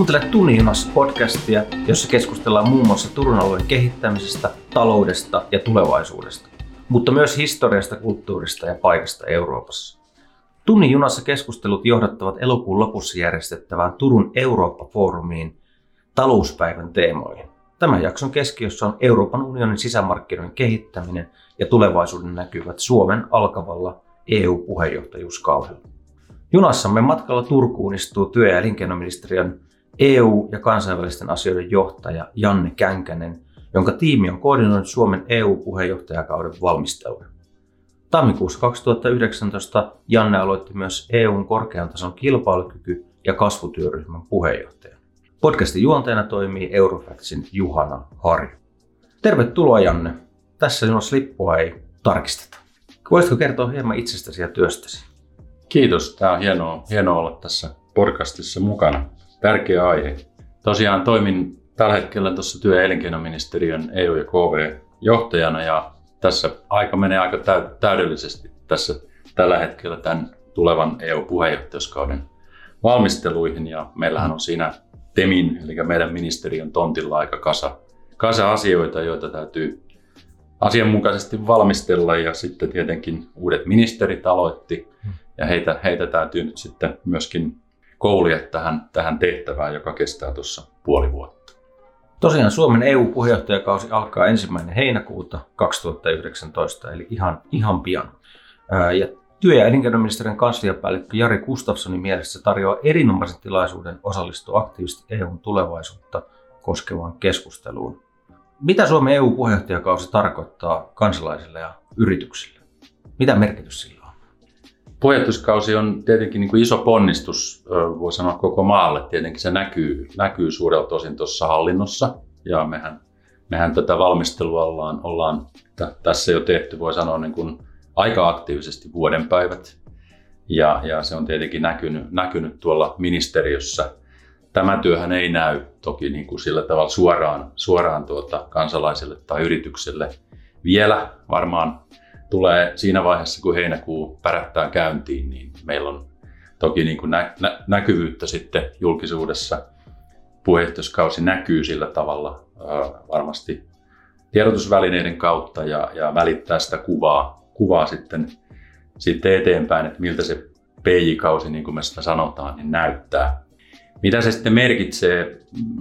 Hei, kuuntelet Tunnin podcastia, jossa keskustellaan muun muassa Turun alueen kehittämisestä, taloudesta ja tulevaisuudesta, mutta myös historiasta, kulttuurista ja paikasta Euroopassa. Tunnin junassa keskustelut johdattavat elokuun lopussa järjestettävään Turun Eurooppa-foorumiin talouspäivän teemoihin. Tämän jakson keskiössä on Euroopan unionin sisämarkkinoiden kehittäminen ja tulevaisuuden näkyvät Suomen alkavalla EU-puheenjohtajuuskaudella. Junassamme matkalla Turkuun istuu työ- ja elinkeinoministeriön EU- ja kansainvälisten asioiden johtaja Janne Känkänen, jonka tiimi on koordinoinut Suomen EU-puheenjohtajakauden valmistelua. Tammikuussa 2019 Janne aloitti myös EUn korkean tason kilpailukyky- ja kasvutyöryhmän puheenjohtaja. Podcastin juonteena toimii Eurofactsin Juhana Harju. Tervetuloa Janne. Tässä sinun lippua ei tarkisteta. Voisitko kertoa hieman itsestäsi ja työstäsi? Kiitos. Tämä on hienoa, hienoa olla tässä podcastissa mukana. Tärkeä aihe. Tosiaan toimin tällä hetkellä tuossa työ- ja elinkeinoministeriön EU- ja KV-johtajana ja tässä aika menee aika täydellisesti tässä tällä hetkellä tämän tulevan EU-puheenjohtajuuskauden valmisteluihin. Ja meillähän on siinä TEMin, eli meidän ministeriön tontilla aika kasa, kasa asioita, joita täytyy asianmukaisesti valmistella. Ja sitten tietenkin uudet ministerit aloitti. Ja heitä, heitä täytyy nyt sitten myöskin koulia tähän, tähän tehtävään, joka kestää tuossa puoli vuotta. Tosiaan Suomen EU-puheenjohtajakausi alkaa ensimmäinen heinäkuuta 2019, eli ihan, ihan pian. Ja työ- ja elinkeinoministeriön kansliapäällikkö Jari Gustafssonin mielessä tarjoaa erinomaisen tilaisuuden osallistua aktiivisesti EUn tulevaisuutta koskevaan keskusteluun. Mitä Suomen EU-puheenjohtajakausi tarkoittaa kansalaisille ja yrityksille? Mitä merkitys sillä? Puheenjohtajuuskausi on tietenkin niin kuin iso ponnistus, voi sanoa koko maalle. Tietenkin se näkyy, näkyy suurelta osin tuossa hallinnossa ja mehän, mehän tätä valmistelua ollaan, ollaan t- tässä jo tehty, voi sanoa niin kuin aika aktiivisesti vuodenpäivät. Ja, ja se on tietenkin näkynyt, näkynyt tuolla ministeriössä. Tämä työhän ei näy toki niin kuin sillä tavalla suoraan, suoraan tuota kansalaisille tai yritykselle vielä. Varmaan tulee siinä vaiheessa, kun heinäkuu pärättää käyntiin, niin meillä on toki niin kuin nä- nä- näkyvyyttä sitten julkisuudessa. Puheenjohtajuuskausi näkyy sillä tavalla ää, varmasti tiedotusvälineiden kautta ja, ja välittää sitä kuvaa kuvaa sitten, sitten eteenpäin, että miltä se PJ-kausi, niin kuin me sitä sanotaan, niin näyttää. Mitä se sitten merkitsee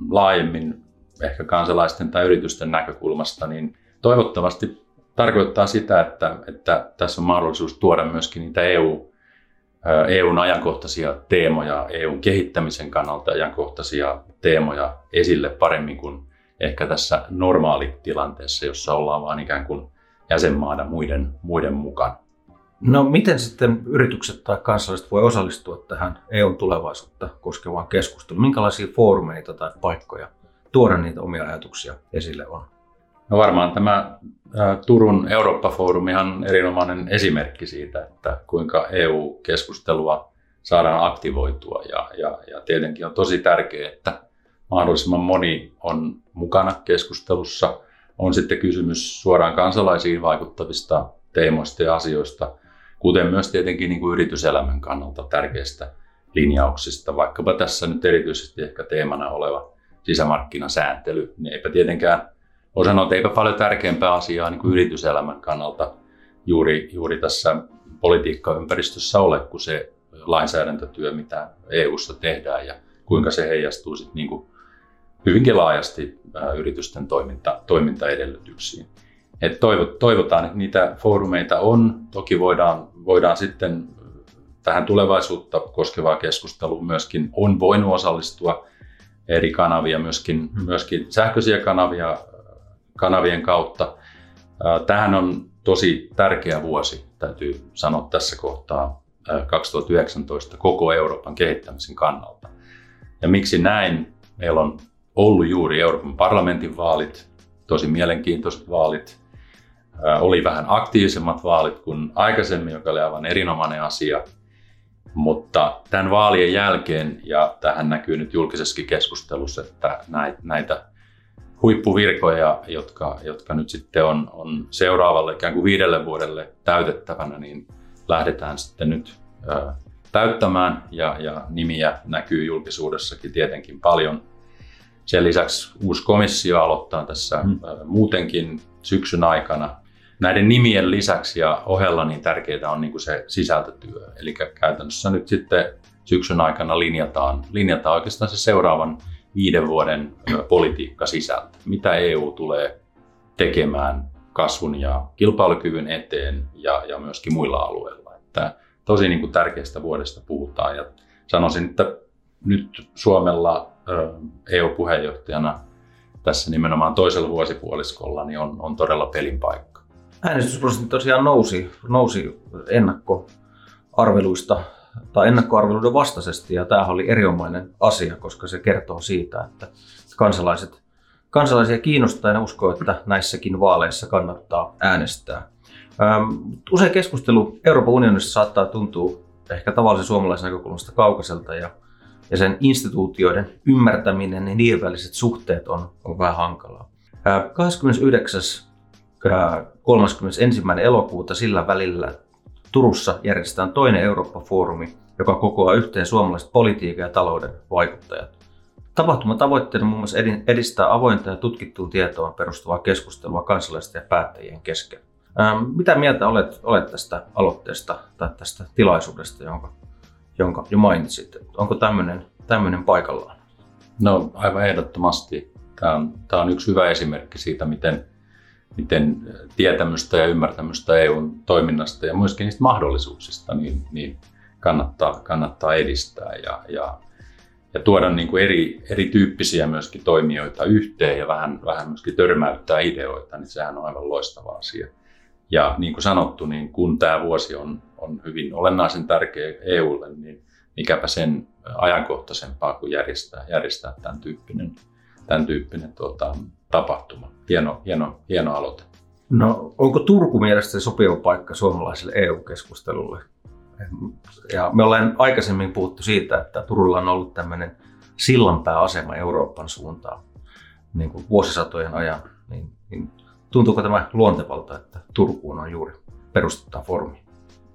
laajemmin ehkä kansalaisten tai yritysten näkökulmasta, niin toivottavasti tarkoittaa sitä, että, että tässä on mahdollisuus tuoda myöskin niitä EU, EUn ajankohtaisia teemoja, EUn kehittämisen kannalta ajankohtaisia teemoja esille paremmin kuin ehkä tässä normaalitilanteessa, jossa ollaan vaan ikään kuin jäsenmaana muiden, muiden mukana. No miten sitten yritykset tai kansalaiset voi osallistua tähän EUn tulevaisuutta koskevaan keskusteluun? Minkälaisia foorumeita tai paikkoja tuoda niitä omia ajatuksia esille on? No varmaan tämä Turun Eurooppa-foorumihan on erinomainen esimerkki siitä, että kuinka EU-keskustelua saadaan aktivoitua. Ja, ja, ja tietenkin on tosi tärkeää, että mahdollisimman moni on mukana keskustelussa – on sitten kysymys suoraan kansalaisiin vaikuttavista teemoista ja asioista, kuten myös tietenkin niin kuin yrityselämän kannalta tärkeistä linjauksista, vaikkapa tässä nyt erityisesti ehkä teemana oleva sisämarkkinasääntely, niin eipä tietenkään, voi sanoa, että eipä paljon tärkeämpää asiaa niin kuin yrityselämän kannalta juuri, juuri tässä politiikkaympäristössä ole kuin se lainsäädäntötyö, mitä EU:ssa tehdään ja kuinka se heijastuu sitten niin kuin hyvinkin laajasti yritysten toiminta, toimintaedellytyksiin. Et toivotaan, että niitä foorumeita on. Toki voidaan, voidaan sitten tähän tulevaisuutta koskevaa keskusteluun myöskin on voinut osallistua eri kanavia, myöskin, hmm. myöskin sähköisiä kanavia kanavien kautta. Tähän on tosi tärkeä vuosi, täytyy sanoa tässä kohtaa 2019 koko Euroopan kehittämisen kannalta. Ja miksi näin? Meillä on ollut juuri Euroopan parlamentin vaalit, tosi mielenkiintoiset vaalit. Oli vähän aktiivisemmat vaalit kuin aikaisemmin, joka oli aivan erinomainen asia. Mutta tämän vaalien jälkeen, ja tähän näkyy nyt julkisessakin keskustelussa, että näitä huippuvirkoja, jotka, jotka nyt sitten on, on seuraavalle ikään kuin viidelle vuodelle täytettävänä, niin lähdetään sitten nyt täyttämään ja, ja nimiä näkyy julkisuudessakin tietenkin paljon. Sen lisäksi uusi komissio aloittaa tässä hmm. muutenkin syksyn aikana. Näiden nimien lisäksi ja ohella niin tärkeää on niin kuin se sisältötyö. Eli käytännössä nyt sitten syksyn aikana linjataan, linjataan oikeastaan se seuraavan viiden vuoden politiikka sisältö. Mitä EU tulee tekemään kasvun ja kilpailukyvyn eteen ja, ja myöskin muilla alueilla. Että tosi niin kuin tärkeästä vuodesta puhutaan ja sanoisin, että nyt Suomella EU-puheenjohtajana tässä nimenomaan toisella vuosipuoliskolla niin on, on todella pelin paikka. Äänestysprosentti tosiaan nousi, nousi ennakkoarveluista tai ennakkoarveluiden vastaisesti ja tämä oli erinomainen asia, koska se kertoo siitä, että kansalaiset, kansalaisia kiinnostaa ja uskoo, että näissäkin vaaleissa kannattaa äänestää. Usein keskustelu Euroopan unionissa saattaa tuntua ehkä tavallisen suomalaisen näkökulmasta kaukaiselta ja, ja sen instituutioiden ymmärtäminen ja niiden väliset suhteet on, on vähän hankalaa. 29. 31. elokuuta sillä välillä Turussa järjestetään toinen Eurooppa-foorumi, joka kokoaa yhteen suomalaiset politiikan ja talouden vaikuttajat. Tapahtuman tavoitteena muun muassa edistää avointa ja tutkittuun tietoon perustuvaa keskustelua kansalaisten ja päättäjien kesken. Ähm, mitä mieltä olet, olet tästä aloitteesta tai tästä tilaisuudesta, jonka, jonka jo mainitsit? Onko tämmöinen, tämmöinen paikallaan? No aivan ehdottomasti. Tämä on, tämä on yksi hyvä esimerkki siitä, miten, miten tietämystä ja ymmärtämystä EUn toiminnasta ja myöskin niistä mahdollisuuksista niin, niin kannattaa, kannattaa edistää ja, ja, ja tuoda niin kuin eri, erityyppisiä myöskin toimijoita yhteen ja vähän, vähän myöskin törmäyttää ideoita, niin sehän on aivan loistava asia. Ja niin kuin sanottu, niin kun tämä vuosi on, on hyvin olennaisen tärkeä EUlle, niin mikäpä sen ajankohtaisempaa kuin järjestää, järjestää tämän tyyppinen, tämän tyyppinen tuota, tapahtuma. Hieno, hieno, hieno aloite. No, onko Turku mielestäni sopiva paikka suomalaiselle EU-keskustelulle? Ja me ollaan aikaisemmin puhuttu siitä, että Turulla on ollut tämmöinen sillanpääasema Euroopan suuntaan niin kuin vuosisatojen ajan. Niin, niin tuntuuko tämä luontevalta, että Turkuun on juuri perustettu formi?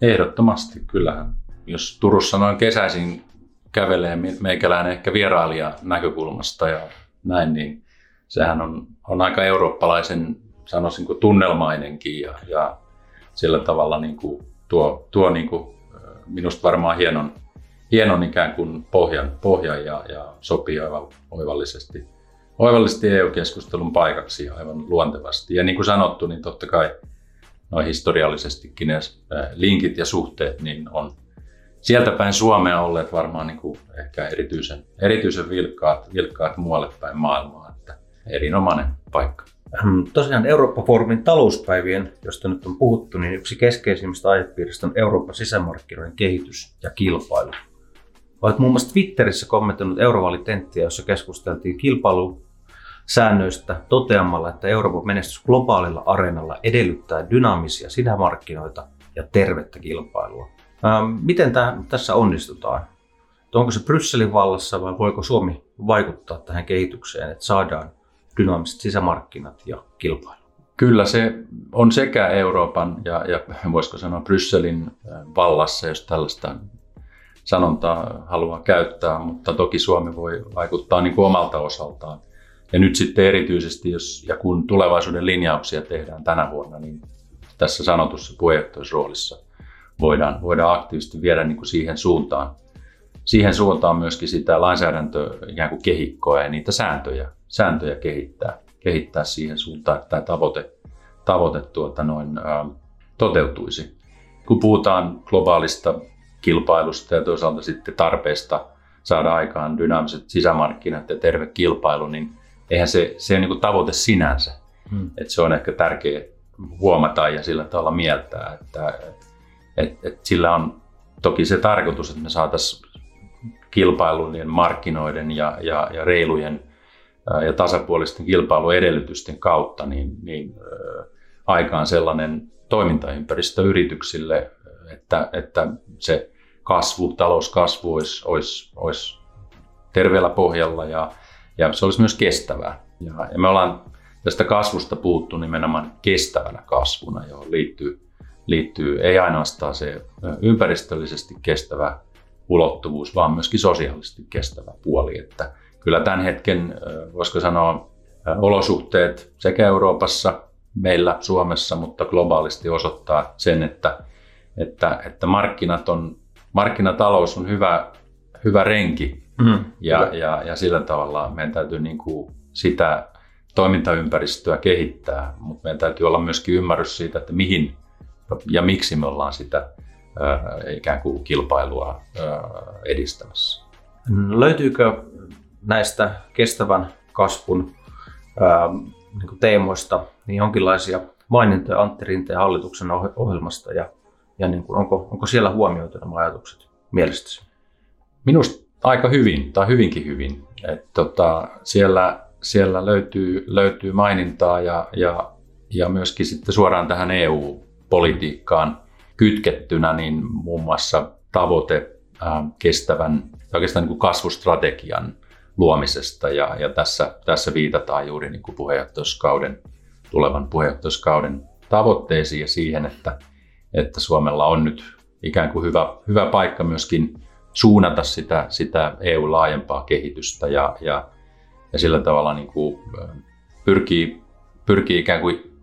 Ehdottomasti, kyllähän. Jos Turussa noin kesäisin kävelee meikäläinen ehkä vierailija näkökulmasta ja näin, niin sehän on, on aika eurooppalaisen, sanoisin kuin tunnelmainenkin ja, ja sillä tavalla niin kuin tuo, tuo niin kuin minusta varmaan hienon, hienon ikään kuin pohjan, pohjan ja, ja sopii aivan oivallisesti oivallisesti EU-keskustelun paikaksi aivan luontevasti. Ja niin kuin sanottu, niin totta kai noin historiallisestikin ne linkit ja suhteet niin on sieltä päin Suomea olleet varmaan niin kuin ehkä erityisen, erityisen vilkkaat, vilkkaat muualle päin maailmaa. Erinomainen paikka. Tosiaan Eurooppa-foorumin talouspäivien, josta nyt on puhuttu, niin yksi keskeisimmistä aihepiiristä on Euroopan sisämarkkinoiden kehitys ja kilpailu. Olet muun muassa Twitterissä kommentoinut eurovaalitenttiä, jossa keskusteltiin kilpailusäännöistä toteamalla, että Euroopan menestys globaalilla areenalla edellyttää dynaamisia sisämarkkinoita ja tervettä kilpailua. Miten tämä, tässä onnistutaan? Onko se Brysselin vallassa vai voiko Suomi vaikuttaa tähän kehitykseen, että saadaan dynaamiset sisämarkkinat ja kilpailu? Kyllä se on sekä Euroopan ja, ja voisiko sanoa Brysselin äh, vallassa, jos tällaista sanontaa haluaa käyttää, mutta toki Suomi voi vaikuttaa niin kuin omalta osaltaan. Ja nyt sitten erityisesti, jos ja kun tulevaisuuden linjauksia tehdään tänä vuonna, niin tässä sanotussa puheenjohtajuusroolissa voidaan, voidaan aktiivisesti viedä niin kuin siihen suuntaan, siihen suuntaan myöskin sitä lainsäädäntöä ikään kuin kehikkoa ja niitä sääntöjä, sääntöjä kehittää, kehittää siihen suuntaan, että tämä tavoite, tavoite tuota noin, ää, toteutuisi. Kun puhutaan globaalista kilpailusta ja toisaalta sitten tarpeesta saada aikaan dynaamiset sisämarkkinat ja terve kilpailu, niin eihän se, se ole niin tavoite sinänsä. Hmm. Et se on ehkä tärkeä huomata ja sillä tavalla mieltää, että et, et sillä on toki se tarkoitus, että me saataisiin kilpailujen, markkinoiden ja, ja, ja reilujen ja tasapuolisten kilpailuedellytysten kautta niin, niin aikaan sellainen toimintaympäristö yrityksille, että, että se kasvu, talouskasvu olisi, olisi, olisi terveellä pohjalla ja, ja se olisi myös kestävää. Ja, ja me ollaan tästä kasvusta puhuttu nimenomaan kestävänä kasvuna, johon liittyy, liittyy ei ainoastaan se ympäristöllisesti kestävä ulottuvuus, vaan myöskin sosiaalisesti kestävä puoli. Että kyllä tämän hetken, voisiko sanoa, olosuhteet sekä Euroopassa, meillä Suomessa, mutta globaalisti osoittaa sen, että, että, että markkinat on, markkinatalous on hyvä, hyvä renki mm, ja, ja, ja sillä tavalla meidän täytyy niin kuin sitä toimintaympäristöä kehittää, mutta meidän täytyy olla myöskin ymmärrys siitä, että mihin ja miksi me ollaan sitä ikään kuin kilpailua edistämässä. Löytyykö näistä kestävän kasvun niin teemoista niin jonkinlaisia mainintoja Antti Rinteen hallituksen ohjelmasta ja, ja niin kuin, onko, onko siellä huomioitu nämä ajatukset mielestäsi? Minusta aika hyvin tai hyvinkin hyvin. Et tota, siellä, siellä löytyy, löytyy mainintaa ja, ja, ja myöskin sitten suoraan tähän EU-politiikkaan kytkettynä niin muun muassa tavoite äh, kestävän oikeastaan niin kuin kasvustrategian luomisesta. Ja, ja tässä, tässä viitataan juuri niin kuin puheenjohtajuuskauden, tulevan puheenjohtajuuskauden tavoitteisiin ja siihen, että, että Suomella on nyt ikään kuin hyvä, hyvä paikka myöskin suunnata sitä, sitä EU-laajempaa kehitystä ja, ja, ja sillä tavalla niin kuin pyrkii, pyrkii ikään kuin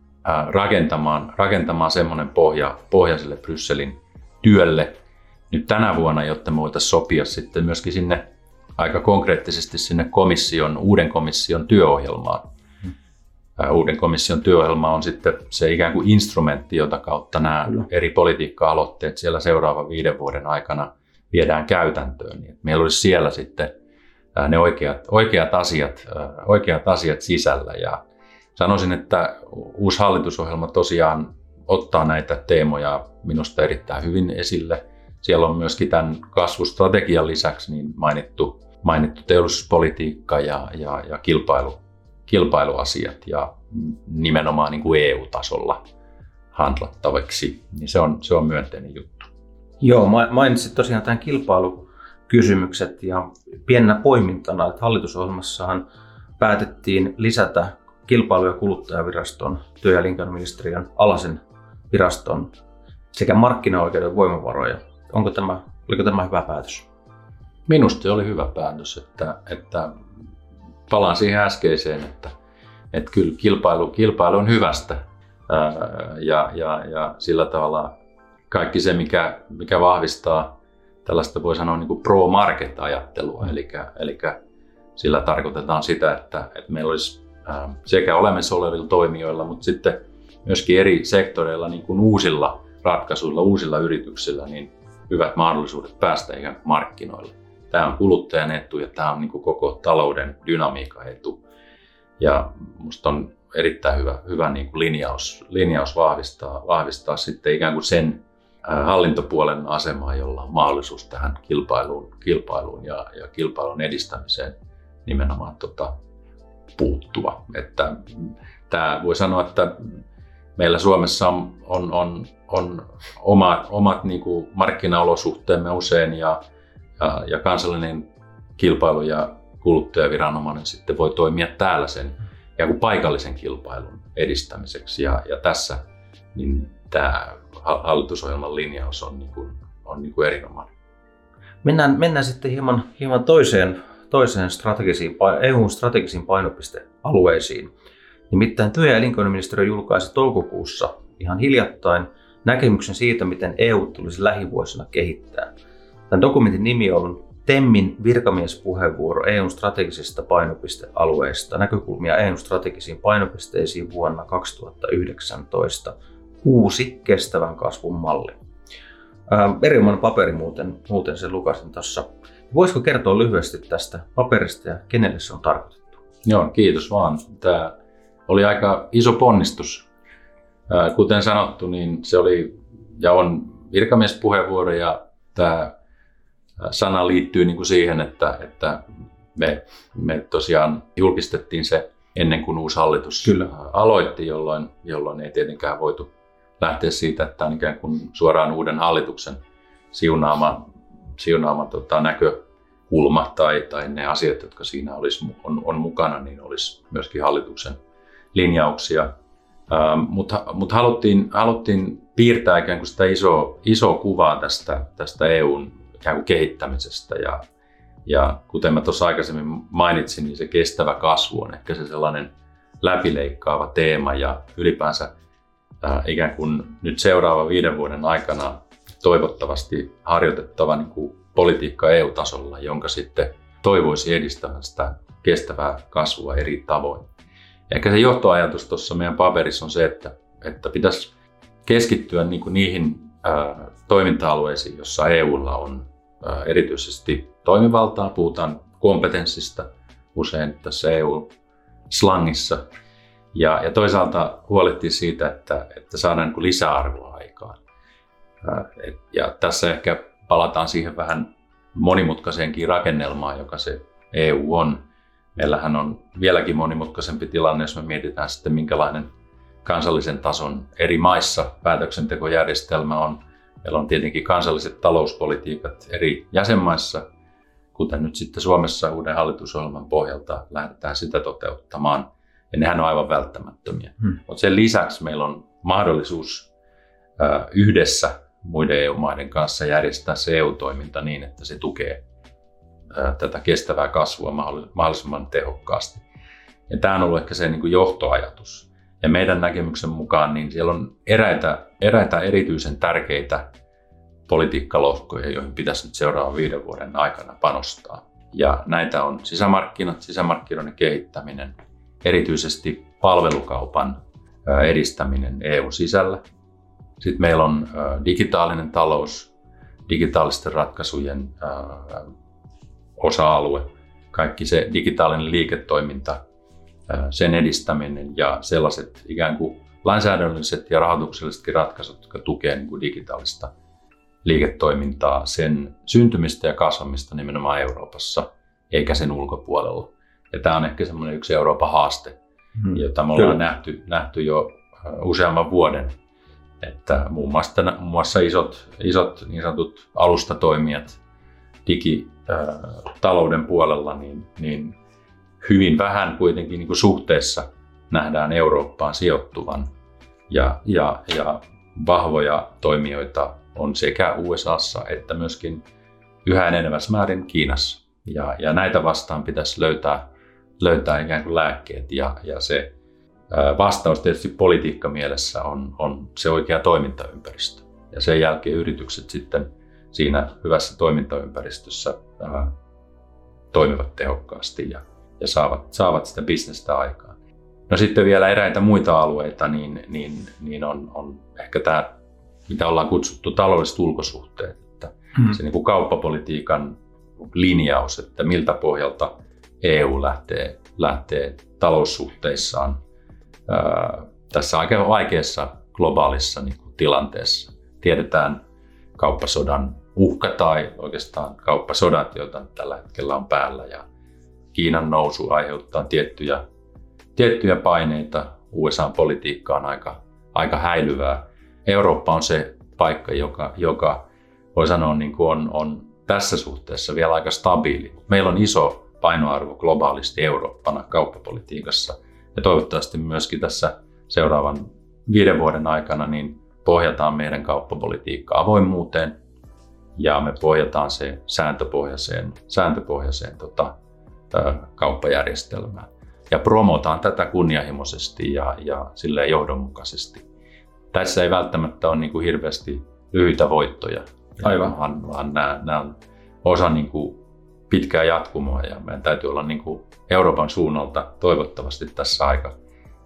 rakentamaan, rakentamaan semmoinen pohja, pohja sille Brysselin työlle nyt tänä vuonna, jotta me voitaisiin sopia sitten myöskin sinne aika konkreettisesti sinne komission, uuden komission työohjelmaan. Hmm. Uuden komission työohjelma on sitten se ikään kuin instrumentti, jota kautta nämä Kyllä. eri politiikka-aloitteet siellä seuraavan viiden vuoden aikana viedään käytäntöön. Niin meillä olisi siellä sitten ne oikeat, oikeat, asiat, oikeat asiat sisällä. Ja sanoisin, että uusi hallitusohjelma tosiaan ottaa näitä teemoja minusta erittäin hyvin esille. Siellä on myöskin tämän kasvustrategian lisäksi niin mainittu mainittu teollisuuspolitiikka ja, ja, ja kilpailu, kilpailuasiat ja nimenomaan niin kuin EU-tasolla handlattavaksi, niin se on, se on myönteinen juttu. Joo, mainitsit tosiaan tämän kilpailukysymykset ja pienenä poimintana, että hallitusohjelmassahan päätettiin lisätä kilpailu- ja kuluttajaviraston, työ- ja elinkeinoministeriön alaisen viraston sekä markkinaoikeuden voimavaroja. Onko tämä, oliko tämä hyvä päätös? Minusta se oli hyvä päätös, että, että palaan siihen äskeiseen, että, että kyllä kilpailu, kilpailu on hyvästä. Ää, ja, ja, ja sillä tavalla kaikki se, mikä, mikä vahvistaa tällaista voi sanoa niin kuin pro-market-ajattelua, eli, eli sillä tarkoitetaan sitä, että, että meillä olisi ää, sekä olemassa olevilla toimijoilla, mutta sitten myöskin eri sektoreilla niin kuin uusilla ratkaisuilla, uusilla yrityksillä, niin hyvät mahdollisuudet päästä ikään markkinoille. Tämä on kuluttajan etu ja tämä on niin kuin koko talouden dynamiikan etu. Ja minusta on erittäin hyvä, hyvä niin kuin linjaus, linjaus vahvistaa, vahvistaa sitten ikään kuin sen hallintopuolen asemaa, jolla on mahdollisuus tähän kilpailuun, kilpailuun ja, ja kilpailun edistämiseen nimenomaan tota, puuttua. Että, tämä voi sanoa, että meillä Suomessa on, on, on, on omat, omat niin kuin markkinaolosuhteemme usein ja, ja, kansallinen kilpailu ja kuluttajaviranomainen sitten voi toimia täällä sen ja kuin paikallisen kilpailun edistämiseksi. Ja, ja tässä niin tämä hallitusohjelman linjaus on, niin kuin, on niin kuin erinomainen. Mennään, mennään sitten hieman, hieman toiseen, toiseen strategisiin, EUn strategisiin painopistealueisiin. Nimittäin työ- ja elinkeinoministeriö julkaisi toukokuussa ihan hiljattain näkemyksen siitä, miten EU tulisi lähivuosina kehittää – Tämän dokumentin nimi on Temmin virkamiespuheenvuoro EUn strategisista painopistealueista, näkökulmia EUn strategisiin painopisteisiin vuonna 2019. Uusi kestävän kasvun malli. Ää, erinomainen paperi muuten, muuten sen lukasin tuossa. Voisiko kertoa lyhyesti tästä paperista ja kenelle se on tarkoitettu? Joo, kiitos vaan. Tämä oli aika iso ponnistus. Kuten sanottu, niin se oli ja on virkamiespuheenvuoro ja tämä sana liittyy niin kuin siihen, että, että me, me tosiaan julkistettiin se ennen kuin uusi hallitus Kyllä. aloitti, jolloin, jolloin ei tietenkään voitu lähteä siitä, että on ikään kuin suoraan uuden hallituksen siunaama, siunaama tota, näkökulma tai, tai ne asiat, jotka siinä olisi, on, on mukana, niin olisi myöskin hallituksen linjauksia. Ähm, Mutta mut haluttiin, haluttiin piirtää ikään kuin sitä isoa, isoa kuvaa tästä, tästä EUn ikään kuin kehittämisestä. Ja, ja kuten mä tuossa aikaisemmin mainitsin, niin se kestävä kasvu on ehkä se sellainen läpileikkaava teema ja ylipäänsä äh, ikään kuin nyt seuraavan viiden vuoden aikana toivottavasti harjoitettava niin kuin politiikka EU-tasolla, jonka sitten toivoisi edistävän sitä kestävää kasvua eri tavoin. Ja ehkä se johtoajatus tuossa meidän paperissa on se, että, että pitäisi keskittyä niin kuin niihin ää, toiminta-alueisiin, jossa EUlla on erityisesti toimivaltaa. Puhutaan kompetenssista usein tässä EU-slangissa. Ja, ja toisaalta huolehtia siitä, että, että saadaan niin lisäarvoa aikaan. Ja tässä ehkä palataan siihen vähän monimutkaiseenkin rakennelmaan, joka se EU on. Meillähän on vieläkin monimutkaisempi tilanne, jos me mietitään sitten minkälainen kansallisen tason eri maissa päätöksentekojärjestelmä on. Meillä on tietenkin kansalliset talouspolitiikat eri jäsenmaissa, kuten nyt sitten Suomessa uuden hallitusohjelman pohjalta lähdetään sitä toteuttamaan. Ja nehän on aivan välttämättömiä. Hmm. Mutta sen lisäksi meillä on mahdollisuus yhdessä muiden EU-maiden kanssa järjestää se EU-toiminta niin, että se tukee tätä kestävää kasvua mahdollisimman tehokkaasti. Ja tämä on ollut ehkä se niin kuin johtoajatus. Ja meidän näkemyksen mukaan niin siellä on eräitä, eräitä erityisen tärkeitä politiikkalohkoja, joihin pitäisi nyt seuraavan viiden vuoden aikana panostaa. Ja näitä on sisämarkkinat, sisämarkkinoiden kehittäminen, erityisesti palvelukaupan edistäminen EU-sisällä. Sitten meillä on digitaalinen talous, digitaalisten ratkaisujen osa-alue, kaikki se digitaalinen liiketoiminta, sen edistäminen ja sellaiset ikään kuin lainsäädännölliset ja rahoituksellisetkin ratkaisut, jotka tukevat niin kuin digitaalista liiketoimintaa, sen syntymistä ja kasvamista nimenomaan Euroopassa, eikä sen ulkopuolella. Ja tämä on ehkä semmoinen yksi Euroopan haaste, hmm. jota me ollaan nähty, nähty jo useamman vuoden. Että muun muassa, muun muassa isot, isot niin sanotut alustatoimijat digitalouden puolella, niin, niin hyvin vähän kuitenkin niin kuin suhteessa nähdään Eurooppaan sijoittuvan. Ja, ja, ja vahvoja toimijoita on sekä USAssa että myöskin yhä enenevässä määrin Kiinassa. Ja, ja näitä vastaan pitäisi löytää, löytää ikään kuin lääkkeet. Ja, ja se vastaus tietysti politiikkamielessä on, on se oikea toimintaympäristö. Ja sen jälkeen yritykset sitten siinä hyvässä toimintaympäristössä toimivat tehokkaasti ja, ja saavat, saavat sitä bisnestä aikaan. No sitten vielä eräitä muita alueita, niin, niin, niin on, on ehkä tämä, mitä ollaan kutsuttu taloudelliset ulkosuhteet. Että hmm. Se niin kuin kauppapolitiikan linjaus, että miltä pohjalta EU lähtee, lähtee taloussuhteissaan ää, tässä aika vaikeassa globaalissa niin kuin tilanteessa. Tiedetään kauppasodan uhka tai oikeastaan kauppasodat, joita tällä hetkellä on päällä. Ja Kiinan nousu aiheuttaa tiettyjä, tiettyjä paineita. USA-politiikka on aika, aika häilyvää. Eurooppa on se paikka, joka, joka voi sanoa niin kuin on, on tässä suhteessa vielä aika stabiili. Meillä on iso painoarvo globaalisti Eurooppana kauppapolitiikassa ja toivottavasti myöskin tässä seuraavan viiden vuoden aikana niin pohjataan meidän kauppapolitiikka avoimuuteen, ja me pohjataan se sääntöpohjaiseen, sääntöpohjaiseen tota, kauppajärjestelmään. Ja promotaan tätä kunnianhimoisesti ja, ja silleen johdonmukaisesti. Tässä ei välttämättä ole niin kuin hirveästi lyhyitä voittoja, Aivan. vaan, vaan nämä, nämä on osa niin kuin pitkää jatkumoa ja meidän täytyy olla niin kuin Euroopan suunnalta toivottavasti tässä aika,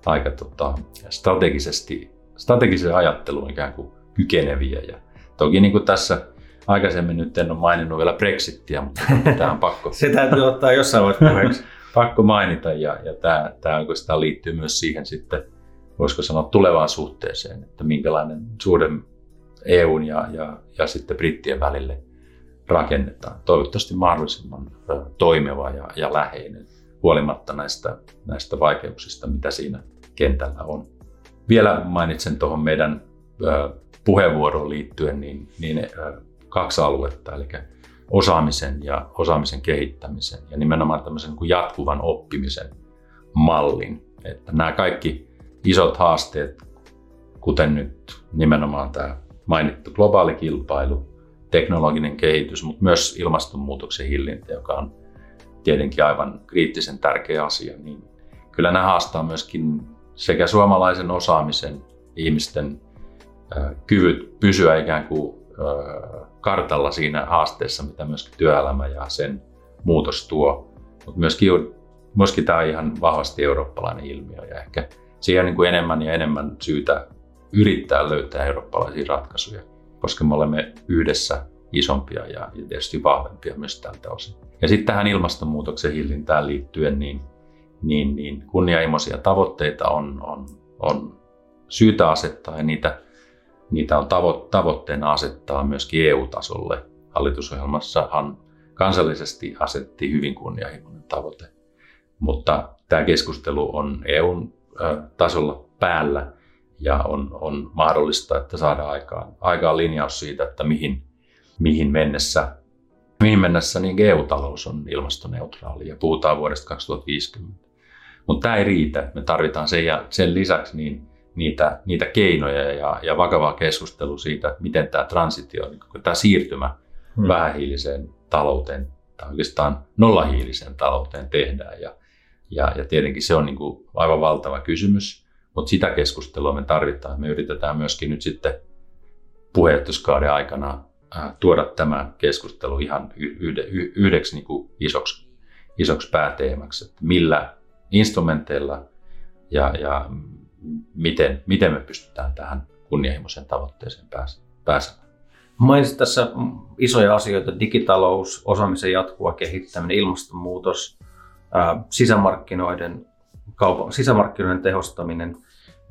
aika tota, strategisesti, strategiseen ajatteluun ikään kuin kykeneviä. Ja toki niin kuin tässä aikaisemmin nyt en ole maininnut vielä Brexittiä, mutta tämä on pakko. Se täytyy ottaa jossain vaiheessa puheeksi. pakko mainita ja, ja tämä, tämä oikeastaan liittyy myös siihen sitten, voisiko sanoa tulevaan suhteeseen, että minkälainen suhde EUn ja, ja, ja sitten brittien välille rakennetaan. Toivottavasti mahdollisimman toimiva ja, ja läheinen, huolimatta näistä, näistä vaikeuksista, mitä siinä kentällä on. Vielä mainitsen tuohon meidän puheenvuoroon liittyen, niin, niin kaksi aluetta, eli osaamisen ja osaamisen kehittämisen ja nimenomaan tämmöisen niin kuin jatkuvan oppimisen mallin. Että nämä kaikki isot haasteet, kuten nyt nimenomaan tämä mainittu globaali kilpailu, teknologinen kehitys, mutta myös ilmastonmuutoksen hillintä, joka on tietenkin aivan kriittisen tärkeä asia, niin kyllä nämä haastaa myöskin sekä suomalaisen osaamisen ihmisten kyvyt pysyä ikään kuin kartalla siinä haasteessa, mitä myöskin työelämä ja sen muutos tuo. Mutta myöskin, myöskin tämä on ihan vahvasti eurooppalainen ilmiö ja ehkä siihen niin kuin enemmän ja enemmän syytä yrittää löytää eurooppalaisia ratkaisuja, koska me olemme yhdessä isompia ja tietysti vahvempia myös tältä osin. Ja sitten tähän ilmastonmuutoksen hillintään liittyen, niin, niin, niin kunnianhimoisia tavoitteita on, on, on syytä asettaa ja niitä, niitä on tavo, tavoitteena asettaa myöskin EU-tasolle. Hallitusohjelmassahan kansallisesti asetti hyvin kunnianhimoinen tavoite, mutta tämä keskustelu on EUn tasolla päällä ja on, on mahdollista, että saadaan aikaan, aikaan linjaus siitä, että mihin, mihin mennessä, mihin mennessä niin EU-talous on ilmastoneutraali ja puhutaan vuodesta 2050. Mutta tämä ei riitä. Me tarvitaan sen, ja sen lisäksi niin niitä, niitä keinoja ja, ja vakavaa keskustelua siitä, miten tämä transitio, niin tämä siirtymä hmm. vähähiiliseen talouteen tai oikeastaan nollahiiliseen talouteen tehdään. Ja, ja, ja tietenkin se on niin kuin aivan valtava kysymys, mutta sitä keskustelua me tarvitaan. Me yritetään myöskin nyt sitten puheenjohtajuuskauden aikana tuoda tämä keskustelu ihan yhdeksi niin kuin isoksi, isoksi pääteemaksi, että millä instrumenteilla ja, ja miten, miten me pystytään tähän kunnianhimoiseen tavoitteeseen pääsemään. Mainitsit tässä isoja asioita, digitalous, osaamisen jatkuva kehittäminen, ilmastonmuutos, sisämarkkinoiden, kaupan, sisämarkkinoiden tehostaminen.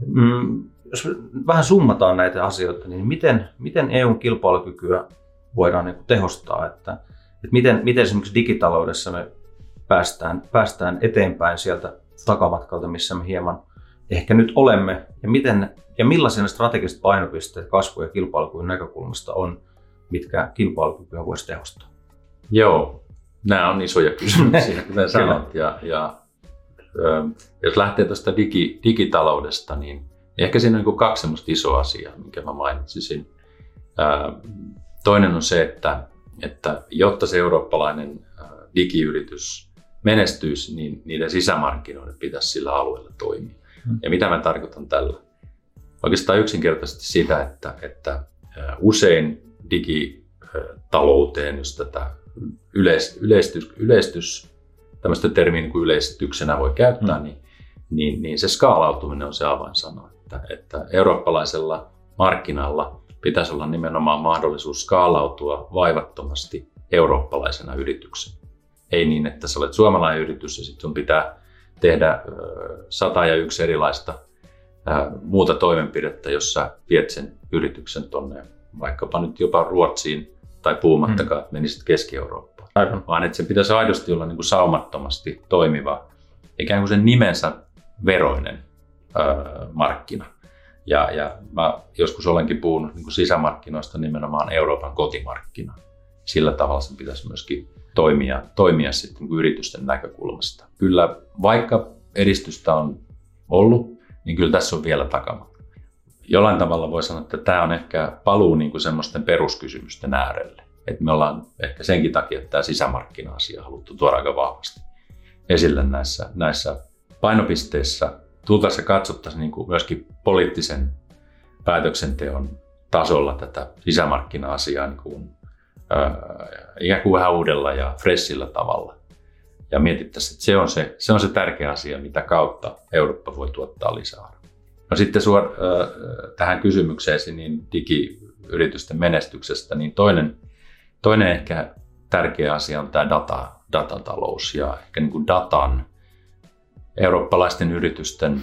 Mm, jos vähän summataan näitä asioita, niin miten, miten EUn kilpailukykyä voidaan niin tehostaa, että, että miten, miten esimerkiksi digitaloudessa me päästään, päästään eteenpäin sieltä takamatkalta, missä me hieman ehkä nyt olemme, ja, miten, ja millaisia strategiset painopisteet kasvu- ja kilpailukyvyn näkökulmasta on, mitkä kilpailukykyä voisi tehostaa? Joo, nämä on isoja kysymyksiä, kuten sanot. ja, ja jos lähtee tuosta digi, digitaloudesta, niin ehkä siinä on niin kaksi semmoista isoa asiaa, minkä mä mainitsisin. Toinen on se, että, että jotta se eurooppalainen digiyritys menestyisi, niin niiden sisämarkkinoiden pitäisi sillä alueella toimia. Ja mitä mä tarkoitan tällä? Oikeastaan yksinkertaisesti sitä, että, että usein digitalouteen, jos tätä yleis, yleistys, yleistys tämmöistä termiä niin kuin yleistyksenä voi käyttää, mm. niin, niin, niin se skaalautuminen on se avainsana. Että, että eurooppalaisella markkinalla pitäisi olla nimenomaan mahdollisuus skaalautua vaivattomasti eurooppalaisena yrityksenä. Ei niin, että sä olet suomalainen yritys ja sitten sun pitää tehdä sata ja yksi erilaista muuta toimenpidettä, jossa viet sen yrityksen tonne vaikkapa nyt jopa Ruotsiin tai puhumattakaan, että menisit Keski-Eurooppaan. Aivan. Vaan että se pitäisi aidosti olla niin kuin saumattomasti toimiva, ikään kuin sen nimensä veroinen öö, markkina. Ja, ja mä joskus olenkin puhunut niin kuin sisämarkkinoista nimenomaan Euroopan kotimarkkina. Sillä tavalla se pitäisi myöskin toimia, toimia sitten niin kuin yritysten näkökulmasta. Kyllä vaikka edistystä on ollut, niin kyllä tässä on vielä takamatta jollain tavalla voi sanoa, että tämä on ehkä paluu niin kuin semmoisten peruskysymysten äärelle. Et me ollaan ehkä senkin takia että tämä sisämarkkina-asia haluttu tuoda aika vahvasti esille näissä, näissä painopisteissä. Tultaessa katsottaisiin niin kuin myöskin poliittisen päätöksenteon tasolla tätä sisämarkkina-asiaa niin kuin, ikään kuin vähän uudella ja freshillä tavalla. Ja mietittäisiin, että se on se, se on se tärkeä asia, mitä kautta Eurooppa voi tuottaa lisäarvoa. No sitten suor, äh, tähän kysymykseesi niin digiyritysten menestyksestä, niin toinen, toinen ehkä tärkeä asia on tämä data, datatalous ja ehkä niin kuin datan eurooppalaisten yritysten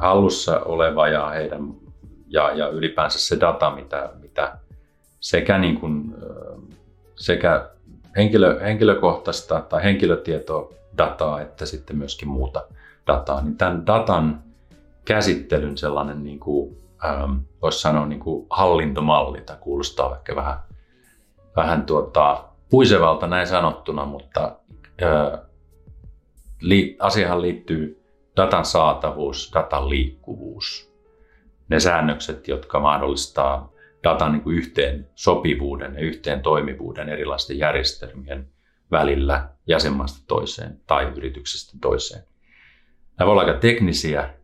hallussa oleva ja heidän ja, ja ylipäänsä se data, mitä, mitä sekä, niin kuin, sekä henkilö, henkilökohtaista tai henkilötietodataa että sitten myöskin muuta dataa, niin tämän datan käsittelyn sellainen, niin kuin, ähm, voisi sanoa, niin kuin hallintomalli, tai kuulostaa ehkä vähän, vähän tuota, puisevalta näin sanottuna, mutta äh, li, asiahan liittyy datan saatavuus, datan liikkuvuus, ne säännökset, jotka mahdollistaa datan niin kuin yhteen sopivuuden ja yhteen toimivuuden erilaisten järjestelmien välillä jäsenmaasta toiseen tai yrityksestä toiseen. Nämä voi olla aika teknisiä,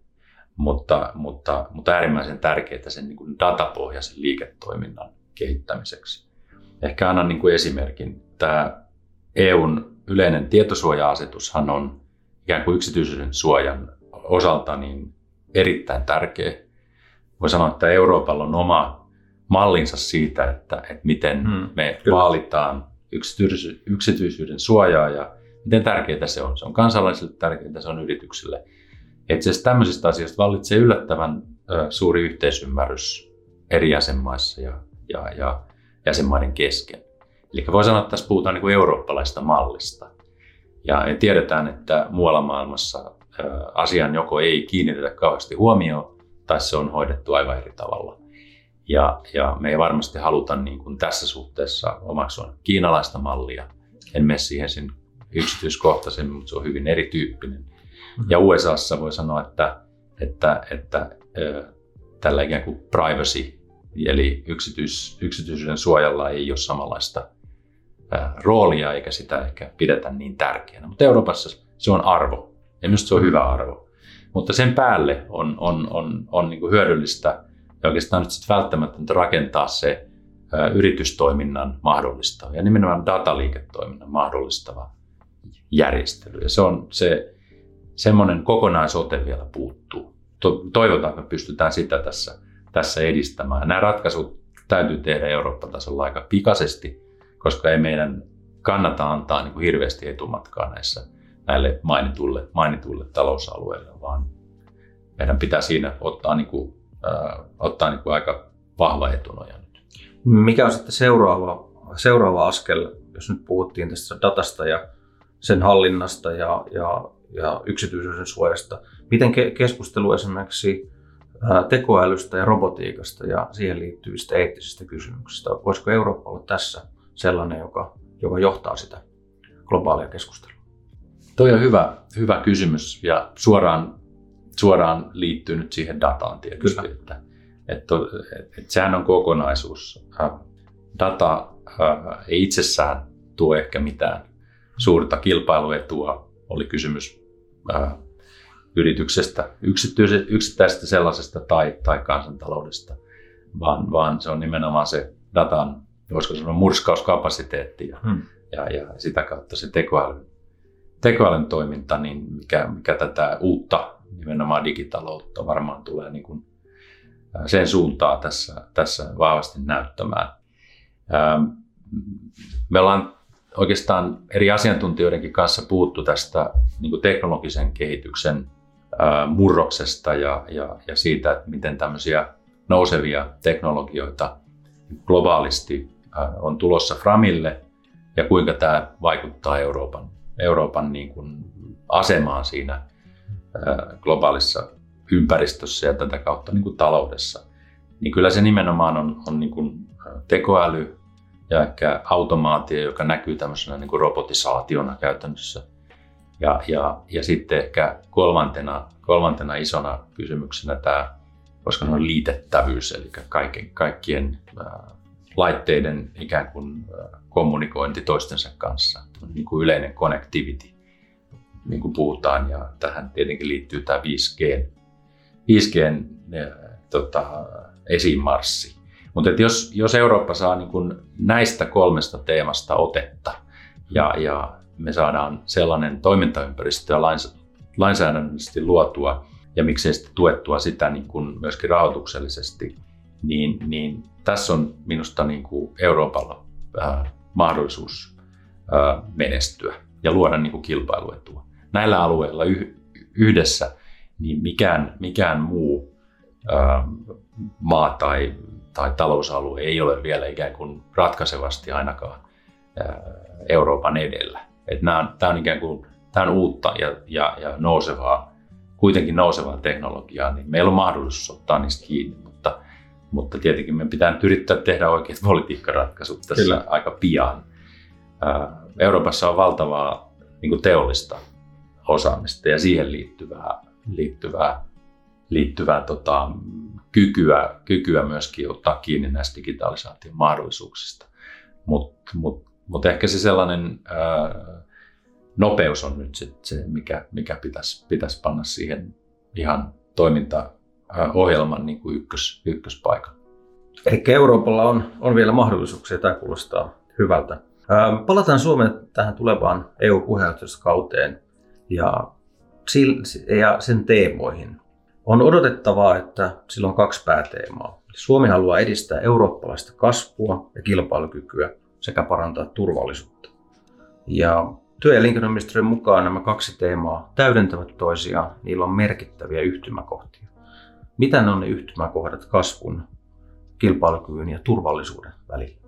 mutta, mutta, mutta äärimmäisen tärkeitä sen niin kuin datapohjaisen liiketoiminnan kehittämiseksi. Ehkä annan niin kuin esimerkin. Tämä EUn yleinen tietosuoja-asetushan on ikään kuin yksityisyyden suojan osalta niin erittäin tärkeä. Voi sanoa, että Euroopalla on oma mallinsa siitä, että, että miten hmm, me kyllä. vaalitaan yksityisyyden, yksityisyyden suojaa ja miten tärkeää se on. Se on kansalaisille tärkeää, se on yrityksille. Itse asiassa tämmöisistä asioista vallitsee yllättävän ö, suuri yhteisymmärrys eri jäsenmaissa ja, ja, ja jäsenmaiden kesken. Eli voi sanoa, että tässä puhutaan niin kuin eurooppalaista mallista. Ja tiedetään, että muualla maailmassa asian joko ei kiinnitetä kauheasti huomioon, tai se on hoidettu aivan eri tavalla. Ja, ja me ei varmasti haluta niin kuin tässä suhteessa omaksua kiinalaista mallia. En mene siihen sen yksityiskohtaisemmin, mutta se on hyvin erityyppinen. Mm-hmm. Ja USAssa voi sanoa, että, että, että että tällä ikään kuin privacy, eli yksityis, yksityisyyden suojalla ei ole samanlaista roolia eikä sitä ehkä pidetä niin tärkeänä. Mutta Euroopassa se on arvo ja minusta se on hyvä arvo. Mutta sen päälle on, on, on, on niin kuin hyödyllistä ja oikeastaan nyt sitten välttämätöntä rakentaa se yritystoiminnan mahdollistava ja nimenomaan dataliiketoiminnan mahdollistava järjestely. Ja se on se semmoinen kokonaisote vielä puuttuu. Toivotaan, että me pystytään sitä tässä, tässä edistämään. Nämä ratkaisut täytyy tehdä Eurooppa-tasolla aika pikaisesti, koska ei meidän kannata antaa niin kuin hirveästi etumatkaa näissä näille mainituille, mainituille talousalueille, vaan meidän pitää siinä ottaa, niin kuin, äh, ottaa niin kuin aika vahva etunoja nyt. Mikä on sitten seuraava, seuraava askel, jos nyt puhuttiin tästä datasta ja sen hallinnasta ja, ja, ja yksityisyyden suojasta. Miten ke- keskustelu esimerkiksi tekoälystä ja robotiikasta ja siihen liittyvistä eettisistä kysymyksistä, voisiko Eurooppa olla tässä sellainen, joka, joka johtaa sitä globaalia keskustelua? Toi on hyvä, hyvä kysymys ja suoraan, suoraan liittyy nyt siihen dataan tietysti, Kyllä. että, että, että, että sehän on kokonaisuus. Data ei itsessään tuo ehkä mitään suurta kilpailuetua, oli kysymys yrityksestä, yksittäisestä sellaisesta tai, tai kansantaloudesta, vaan, vaan se on nimenomaan se datan, voisiko sanoa murskauskapasiteetti ja, hmm. ja, ja sitä kautta se tekoäly tekoälyn toiminta, niin mikä, mikä tätä uutta nimenomaan digitaloutta varmaan tulee niin kuin sen suuntaa tässä, tässä vahvasti näyttämään. Me ollaan oikeastaan eri asiantuntijoidenkin kanssa puhuttu tästä niin kuin teknologisen kehityksen murroksesta ja, ja, ja siitä, että miten tämmöisiä nousevia teknologioita globaalisti on tulossa Framille ja kuinka tämä vaikuttaa Euroopan Euroopan niin kuin asemaan siinä globaalissa ympäristössä ja tätä kautta niin kuin taloudessa, niin kyllä se nimenomaan on, on niin kuin tekoäly ja ehkä automaatio, joka näkyy tämmöisenä niin kuin robotisaationa käytännössä. Ja, ja, ja sitten ehkä kolmantena, kolmantena isona kysymyksenä tämä, koska on liitettävyys, eli kaiken, kaikkien laitteiden ikään kuin kommunikointi toistensa kanssa, niin kuin yleinen connectivity, niin kuin puhutaan, ja tähän tietenkin liittyy tämä 5G, 5G tota, esimarssi. Mutta jos, jos Eurooppa saa niin kuin näistä kolmesta teemasta otetta ja, ja me saadaan sellainen toimintaympäristö ja lainsäädännöllisesti luotua ja miksei sitten tuettua sitä niin kuin myöskin rahoituksellisesti, niin, niin tässä on minusta niin kuin Euroopalla äh, mahdollisuus äh, menestyä ja luoda niin kuin kilpailuetua. Näillä alueilla yh, yhdessä niin mikään, mikään muu äh, maa tai, tai talousalue ei ole vielä ikään kuin ratkaisevasti ainakaan äh, Euroopan edellä. Et nämä on, tämä on ikään kuin tämä on uutta ja, ja, ja nousevaa, kuitenkin nousevaa teknologiaa, niin meillä on mahdollisuus ottaa niistä kiinni mutta tietenkin me pitää nyt yrittää tehdä oikeat politiikkaratkaisut tässä Kyllä. aika pian. Euroopassa on valtavaa niin teollista osaamista ja siihen liittyvää, liittyvää, liittyvää tota, kykyä, kykyä myöskin ottaa kiinni näistä digitalisaation mahdollisuuksista. Mutta mut, mut ehkä se sellainen ää, nopeus on nyt sit se, mikä, mikä pitäisi pitäis panna siihen ihan toimintaohjelman niin kuin ykkös, ykköspaikan. Eli Euroopalla on, on vielä mahdollisuuksia, tämä kuulostaa hyvältä. Palataan Suomen tähän tulevaan EU-puheenjohtajuuskauteen ja, ja sen teemoihin. On odotettavaa, että sillä on kaksi pääteemaa. Suomi haluaa edistää eurooppalaista kasvua ja kilpailukykyä sekä parantaa turvallisuutta. Ja työ- ja elinkeinoministeriön mukaan nämä kaksi teemaa täydentävät toisiaan, niillä on merkittäviä yhtymäkohtia. Mitä ne on ne yhtymäkohdat kasvun, kilpailukyvyn ja turvallisuuden välillä?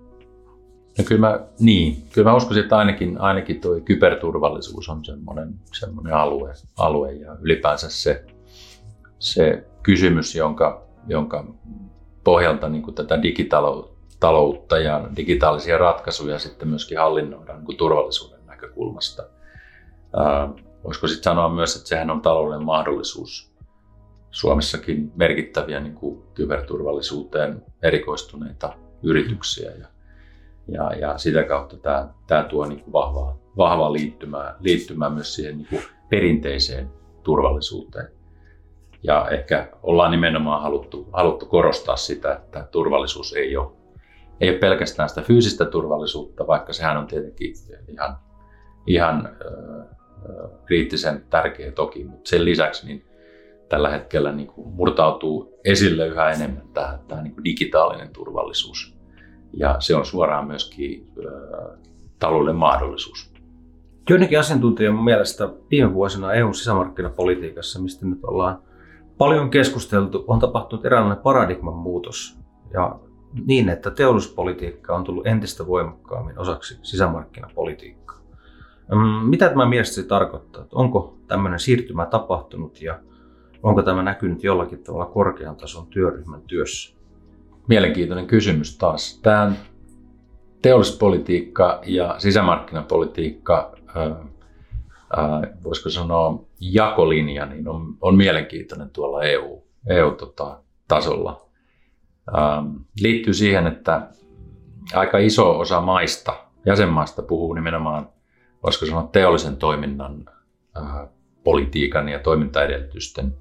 No kyllä mä, niin, kyllä mä uskoisin, että ainakin, ainakin tuo kyberturvallisuus on semmoinen, semmoinen alue, alue ja ylipäänsä se, se kysymys, jonka, jonka pohjalta niin tätä digitaloutta ja digitaalisia ratkaisuja sitten myöskin hallinnoidaan niin turvallisuuden näkökulmasta. Ää, voisiko sitten sanoa myös, että sehän on talouden mahdollisuus Suomessakin merkittäviä niin kuin kyberturvallisuuteen erikoistuneita yrityksiä ja, ja, ja sitä kautta tämä, tämä tuo niin kuin vahvaa, vahvaa liittymää, liittymää myös siihen niin kuin perinteiseen turvallisuuteen. Ja ehkä ollaan nimenomaan haluttu, haluttu korostaa sitä, että turvallisuus ei ole, ei ole pelkästään sitä fyysistä turvallisuutta, vaikka sehän on tietenkin ihan, ihan äh, kriittisen tärkeä toki, mutta sen lisäksi niin tällä hetkellä niin kuin murtautuu esille yhä enemmän tämä, tämä niin kuin digitaalinen turvallisuus. Ja se on suoraan myöskin talouden mahdollisuus. Joidenkin asiantuntijoiden mielestä viime vuosina EUn sisämarkkinapolitiikassa, mistä nyt ollaan paljon keskusteltu, on tapahtunut eräänlainen paradigman muutos. Ja niin, että teollisuuspolitiikka on tullut entistä voimakkaammin osaksi sisämarkkinapolitiikkaa. Mitä tämä mielestäsi tarkoittaa? Onko tämmöinen siirtymä tapahtunut ja onko tämä näkynyt jollakin tavalla korkean tason työryhmän työssä? Mielenkiintoinen kysymys taas. Tämä teollisuuspolitiikka ja sisämarkkinapolitiikka voisiko sanoa, jakolinja niin on, on mielenkiintoinen tuolla EU, EU-tasolla. liittyy siihen, että aika iso osa maista, jäsenmaista puhuu nimenomaan, voisiko sanoa, teollisen toiminnan politiikan ja toimintaedellytysten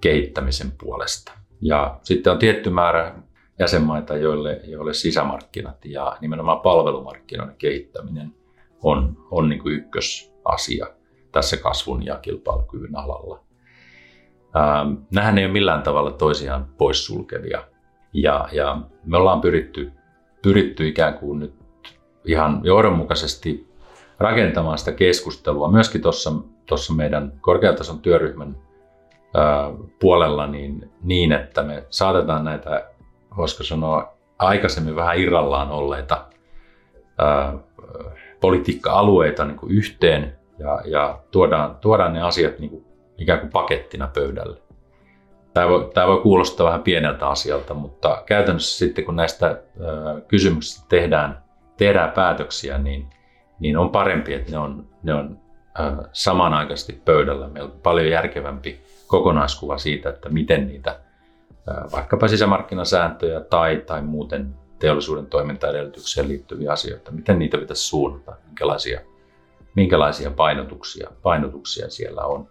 kehittämisen puolesta. Ja sitten on tietty määrä jäsenmaita, joille, joille sisämarkkinat ja nimenomaan palvelumarkkinoiden kehittäminen on, on niin kuin ykkösasia tässä kasvun ja kilpailukyvyn alalla. Ähm, ei ole millään tavalla toisiaan poissulkevia. Ja, ja me ollaan pyritty, pyritty ikään kuin nyt ihan johdonmukaisesti rakentamaan sitä keskustelua myöskin tuossa meidän korkeatason työryhmän ää, puolella niin, niin, että me saatetaan näitä, voisiko sanoa, aikaisemmin vähän irrallaan olleita ää, politiikka-alueita niin kuin yhteen ja, ja tuodaan, tuodaan ne asiat niin kuin ikään kuin pakettina pöydälle. Tämä voi, tämä voi kuulostaa vähän pieneltä asialta, mutta käytännössä sitten kun näistä ää, kysymyksistä tehdään, tehdään päätöksiä, niin, niin on parempi, että ne on, ne on ää, samanaikaisesti pöydällä. Meillä on paljon järkevämpi kokonaiskuva siitä, että miten niitä vaikkapa sisämarkkinasääntöjä tai, tai muuten teollisuuden toimintaedellytykseen liittyviä asioita, miten niitä pitäisi suunnata, minkälaisia, minkälaisia painotuksia, painotuksia siellä on.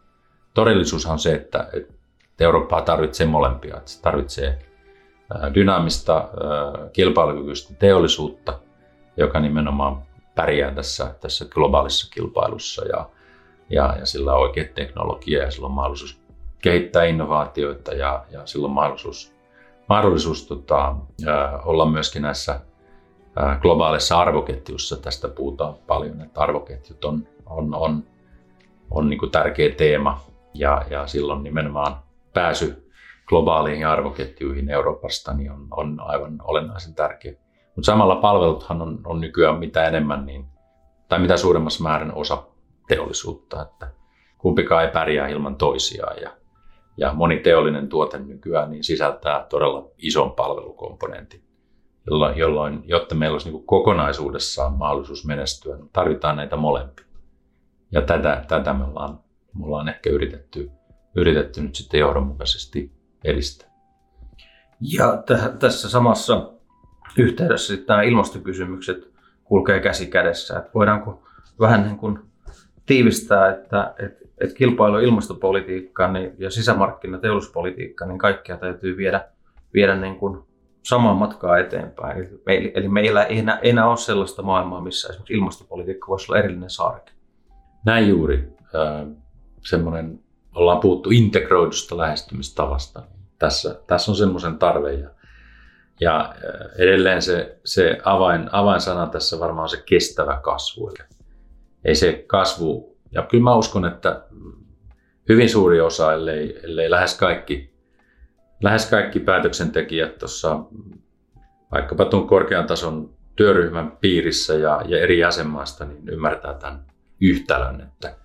Todellisuushan on se, että, että Eurooppaa tarvitsee molempia. Että se tarvitsee dynaamista, kilpailukykyistä teollisuutta, joka nimenomaan pärjää tässä, tässä globaalissa kilpailussa ja, ja, ja sillä on oikea teknologia ja sillä on mahdollisuus kehittää innovaatioita ja, ja sillä on mahdollisuus mahdollisuus tota, olla myöskin näissä globaalissa arvoketjussa. Tästä puhutaan paljon, että arvoketjut on, on, on, on niin kuin tärkeä teema ja, ja silloin nimenomaan pääsy globaaliin arvoketjuihin Euroopasta niin on, on aivan olennaisen tärkeä. Mutta samalla palveluthan on, on nykyään mitä enemmän niin, tai mitä suuremmassa määrin osa teollisuutta, että kumpikaan ei pärjää ilman toisiaan. Ja, ja moni teollinen tuote nykyään niin sisältää todella ison palvelukomponentin, jolloin, jotta meillä olisi niin kokonaisuudessaan mahdollisuus menestyä, niin tarvitaan näitä molempia. Ja tätä, tätä me, ollaan, me ollaan ehkä yritetty, yritetty nyt sitten johdonmukaisesti edistää. Ja t- tässä samassa yhteydessä sitten nämä ilmastokysymykset kulkee käsi kädessä. Että voidaanko vähän niin kuin tiivistää, että, että, että kilpailu ilmastopolitiikka niin, ja sisämarkkina teollisuuspolitiikka, niin kaikkia täytyy viedä, viedä niin kuin samaa matkaa eteenpäin. Eli, eli meillä ei enää, enää ole sellaista maailmaa, missä esimerkiksi ilmastopolitiikka voisi olla erillinen saareke. Näin juuri. semmoinen, ollaan puhuttu integroidusta lähestymistavasta. Tässä, tässä on semmoisen tarve ja, ja edelleen se, se avain, avainsana tässä varmaan on se kestävä kasvu. Ei se kasvu, ja kyllä mä uskon, että hyvin suuri osa, ellei, ellei lähes kaikki lähes kaikki päätöksentekijät tuossa vaikkapa tuon korkean tason työryhmän piirissä ja, ja eri jäsenmaista niin ymmärtää tämän yhtälön, että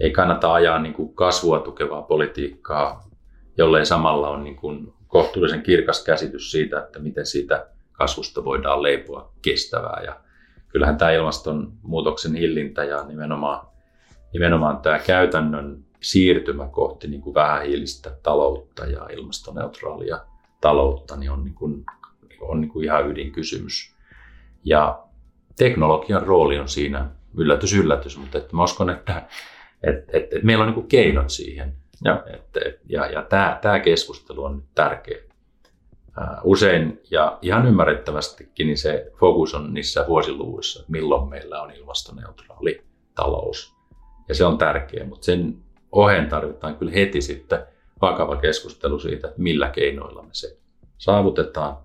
ei kannata ajaa niin kuin kasvua tukevaa politiikkaa, jollei samalla ole niin kuin kohtuullisen kirkas käsitys siitä, että miten siitä kasvusta voidaan leipoa kestävää. Ja kyllähän tämä ilmastonmuutoksen hillintä ja nimenomaan, nimenomaan tämä käytännön siirtymä kohti niin kuin vähähiilistä taloutta ja ilmastoneutraalia taloutta niin on, niin kuin, on niin kuin ihan ydinkysymys. Ja teknologian rooli on siinä yllätys, yllätys, mutta että mä uskon, että, että, että, että meillä on niin kuin keinot siihen. Ja, että, ja, ja tämä, tämä keskustelu on nyt tärkeä. Usein ja ihan ymmärrettävästikin niin se fokus on niissä vuosiluvuissa, että milloin meillä on ilmastoneutraali talous. Ja se on tärkeä, mutta sen oheen tarvitaan kyllä heti sitten vakava keskustelu siitä, että millä keinoilla me se saavutetaan.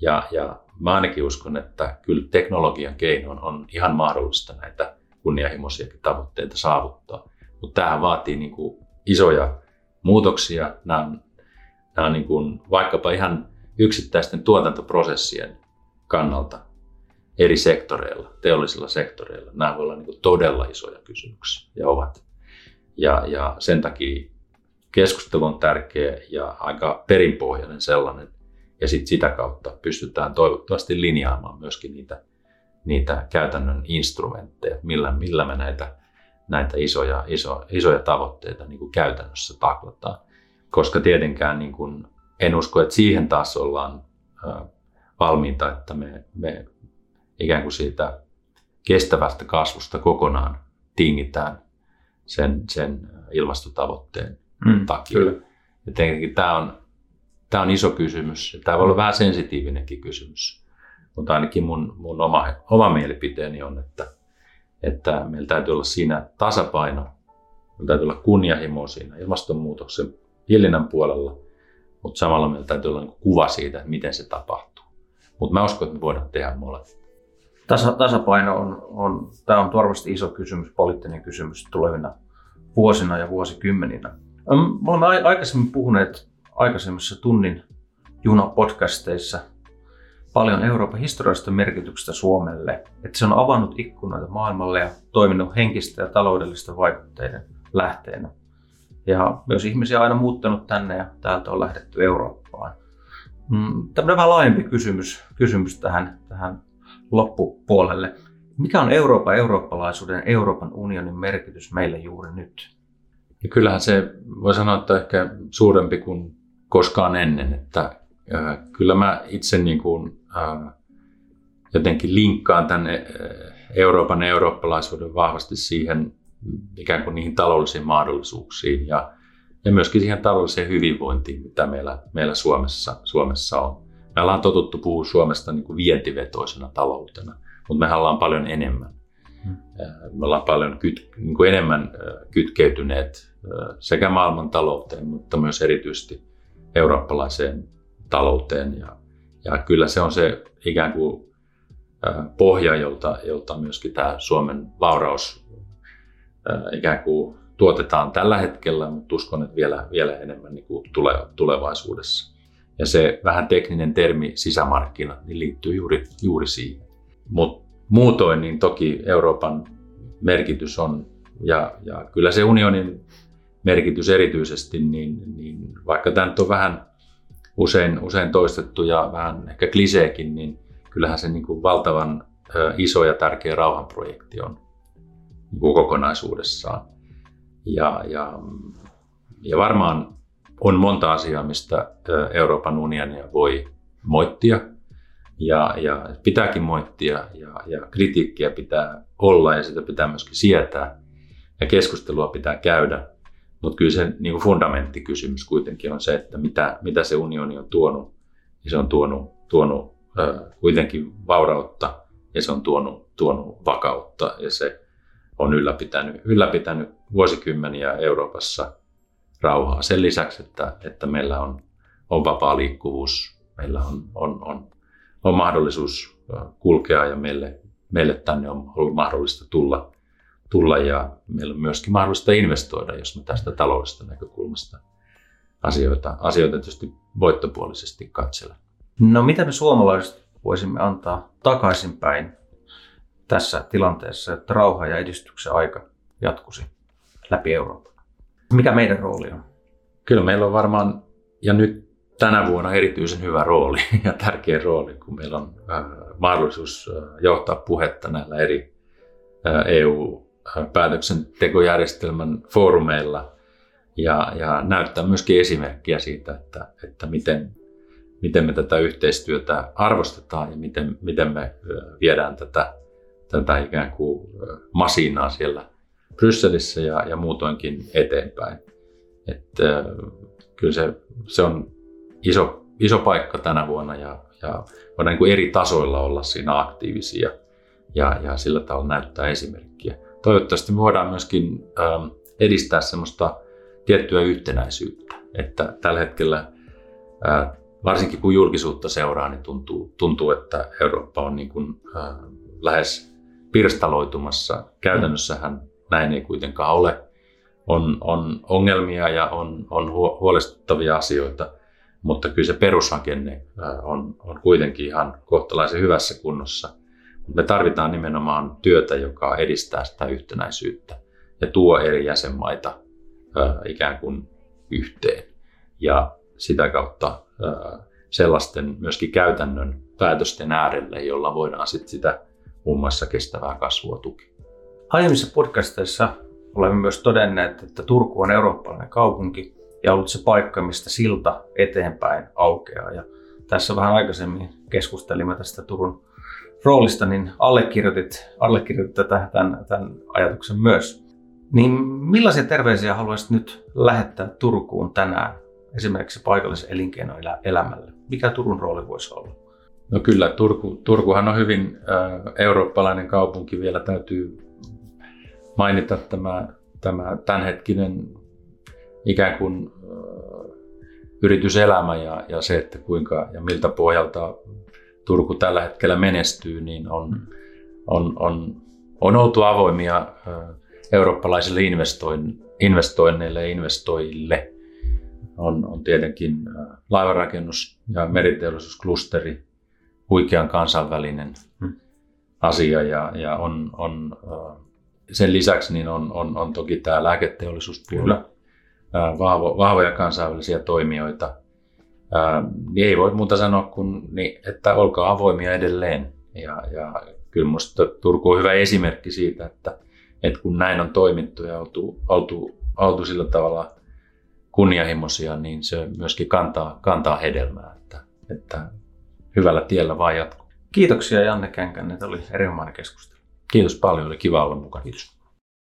Ja, ja mä ainakin uskon, että kyllä teknologian keinoin on ihan mahdollista näitä kunnianhimoisiakin tavoitteita saavuttaa. Mutta tähän vaatii niin kuin isoja muutoksia. Nämä on, nämä on niin kuin vaikkapa ihan yksittäisten tuotantoprosessien kannalta eri sektoreilla, teollisilla sektoreilla. Nämä voivat olla niin todella isoja kysymyksiä ja ovat. Ja, ja sen takia keskustelu on tärkeä ja aika perinpohjainen sellainen. Ja sit sitä kautta pystytään toivottavasti linjaamaan myöskin niitä, niitä käytännön instrumentteja, millä, millä me näitä, näitä isoja, iso, isoja tavoitteita niin kuin käytännössä taklataan. Koska tietenkään niin kuin, en usko, että siihen taas ollaan valmiita, että me, me ikään kuin siitä kestävästä kasvusta kokonaan tingitään sen, sen ilmastotavoitteen mm, takia. Kyllä. Ja tietenkin tämä on, tämä on iso kysymys. Tämä voi olla vähän sensitiivinenkin kysymys. Mutta ainakin mun, mun oma, oma mielipiteeni on, että, että meillä täytyy olla siinä tasapaino. Meillä täytyy olla kunnianhimo siinä ilmastonmuutoksen hillinnän puolella, mutta samalla meillä täytyy olla niin kuva siitä, että miten se tapahtuu. Mutta mä uskon, että me voidaan tehdä molemmat. Tasa, tasapaino on, on, tämä on varmasti iso kysymys, poliittinen kysymys tulevina vuosina ja vuosikymmeninä. Me olemme aikaisemmin puhuneet aikaisemmissa tunnin junapodcasteissa paljon Euroopan historiallisesta merkityksestä Suomelle, että se on avannut ikkunoita maailmalle ja toiminut henkistä ja taloudellista vaikutteiden lähteenä. Ja myös ihmisiä on aina muuttanut tänne ja täältä on lähdetty Eurooppaan. Mm, tämmöinen vähän laajempi kysymys, kysymys tähän, tähän loppupuolelle. Mikä on Euroopan, eurooppalaisuuden, Euroopan unionin merkitys meille juuri nyt? Ja kyllähän se voi sanoa, että ehkä suurempi kuin koskaan ennen. Että, äh, kyllä mä itse niin kuin, äh, jotenkin linkkaan tämän Euroopan eurooppalaisuuden vahvasti siihen ikään kuin niihin taloudellisiin mahdollisuuksiin ja, ja myöskin siihen taloudelliseen hyvinvointiin, mitä meillä, meillä Suomessa, Suomessa on. Me ollaan totuttu puhua Suomesta niin kuin vientivetoisena taloutena, mutta me ollaan paljon enemmän. Hmm. Me ollaan paljon kyt, niin kuin enemmän kytkeytyneet sekä maailman talouteen, mutta myös erityisesti eurooppalaiseen talouteen. Ja, ja kyllä se on se ikään kuin pohja, jolta, jolta myöskin tämä Suomen vauraus ikään kuin tuotetaan tällä hetkellä, mutta uskon, että vielä, vielä enemmän niin kuin tulevaisuudessa. Ja se vähän tekninen termi sisämarkkina niin liittyy juuri, juuri siihen. Mutta muutoin niin toki Euroopan merkitys on, ja, ja kyllä se unionin merkitys erityisesti, niin, niin vaikka tämä nyt on vähän usein, usein toistettu ja vähän ehkä kliseekin, niin kyllähän se niin kuin valtavan iso ja tärkeä rauhanprojekti on niin kuin kokonaisuudessaan. Ja, ja, ja varmaan on monta asiaa, mistä Euroopan unionia voi moittia ja, ja pitääkin moittia ja, ja kritiikkiä pitää olla ja sitä pitää myöskin sietää ja keskustelua pitää käydä. Mutta kyllä se niin fundamenttikysymys kuitenkin on se, että mitä, mitä se unioni on tuonut. Ja se on tuonut, tuonut kuitenkin vaurautta ja se on tuonut, tuonut vakautta ja se on ylläpitänyt, ylläpitänyt vuosikymmeniä Euroopassa rauhaa. Sen lisäksi, että, että meillä on, on vapaa liikkuvuus, meillä on, on, on, on mahdollisuus kulkea ja meille, meille tänne on ollut mahdollista tulla, tulla ja meillä on myöskin mahdollista investoida, jos me tästä taloudellisesta näkökulmasta asioita, asioita tietysti voittopuolisesti katsella. No mitä me suomalaiset voisimme antaa takaisinpäin tässä tilanteessa, että rauha ja edistyksen aika jatkuisi läpi Euroopan? Mikä meidän rooli on? Kyllä meillä on varmaan, ja nyt tänä vuonna erityisen hyvä rooli ja tärkeä rooli, kun meillä on äh, mahdollisuus äh, johtaa puhetta näillä eri äh, EU-päätöksentekojärjestelmän foorumeilla ja, ja näyttää myöskin esimerkkiä siitä, että, että miten, miten me tätä yhteistyötä arvostetaan ja miten, miten me viedään tätä, tätä ikään kuin masinaa siellä Brysselissä ja, ja muutoinkin eteenpäin. Että, kyllä se, se on iso, iso paikka tänä vuonna ja, ja voidaan niin kuin eri tasoilla olla siinä aktiivisia ja, ja sillä tavalla näyttää esimerkkiä. Toivottavasti me voidaan myöskin ähm, edistää semmoista tiettyä yhtenäisyyttä, että tällä hetkellä äh, varsinkin kun julkisuutta seuraa, niin tuntuu, tuntuu että Eurooppa on niin kuin, äh, lähes pirstaloitumassa. Käytännössähän näin ei kuitenkaan ole. On, on ongelmia ja on, on huolestuttavia asioita, mutta kyllä se perusrakenne on, on kuitenkin ihan kohtalaisen hyvässä kunnossa. Me tarvitaan nimenomaan työtä, joka edistää sitä yhtenäisyyttä ja tuo eri jäsenmaita ikään kuin yhteen. Ja sitä kautta sellaisten myöskin käytännön päätösten äärelle, jolla voidaan sitten sitä muun muassa kestävää kasvua tukea. Aiemmissa podcasteissa olemme myös todenneet, että Turku on eurooppalainen kaupunki ja ollut se paikka, mistä silta eteenpäin aukeaa. Ja tässä vähän aikaisemmin keskustelimme tästä Turun roolista, niin allekirjoitit, allekirjoitit tätä, tämän, tämän ajatuksen myös. Niin millaisia terveisiä haluaisit nyt lähettää Turkuun tänään, esimerkiksi paikallisen elinkeinoelämälle? Mikä Turun rooli voisi olla? No kyllä, Turku, Turkuhan on hyvin äh, eurooppalainen kaupunki. Vielä täytyy mainita tämä, tämä tämänhetkinen ikään kuin yrityselämä ja, ja se, että kuinka ja miltä pohjalta Turku tällä hetkellä menestyy, niin on, on, on, on oltu avoimia eurooppalaisille investoinneille ja investoijille. On, on tietenkin laivarakennus- ja meriteollisuusklusteri, huikean kansainvälinen hmm. asia ja, ja on, on sen lisäksi niin on, on, on toki tämä lääketeollisuuspuoli, vahvo, vahvoja kansainvälisiä toimijoita. Ää, niin ei voi muuta sanoa kuin, niin, että olkaa avoimia edelleen. Ja, ja kyllä minusta Turku on hyvä esimerkki siitä, että, että kun näin on toimittu ja oltu, oltu, oltu sillä tavalla kunnianhimoisia, niin se myöskin kantaa, kantaa hedelmää, että, että hyvällä tiellä vaan jatkuu. Kiitoksia Janne Känkänen, oli erinomainen keskustelu. Kiitos paljon, oli kiva olla mukana. Kiitos.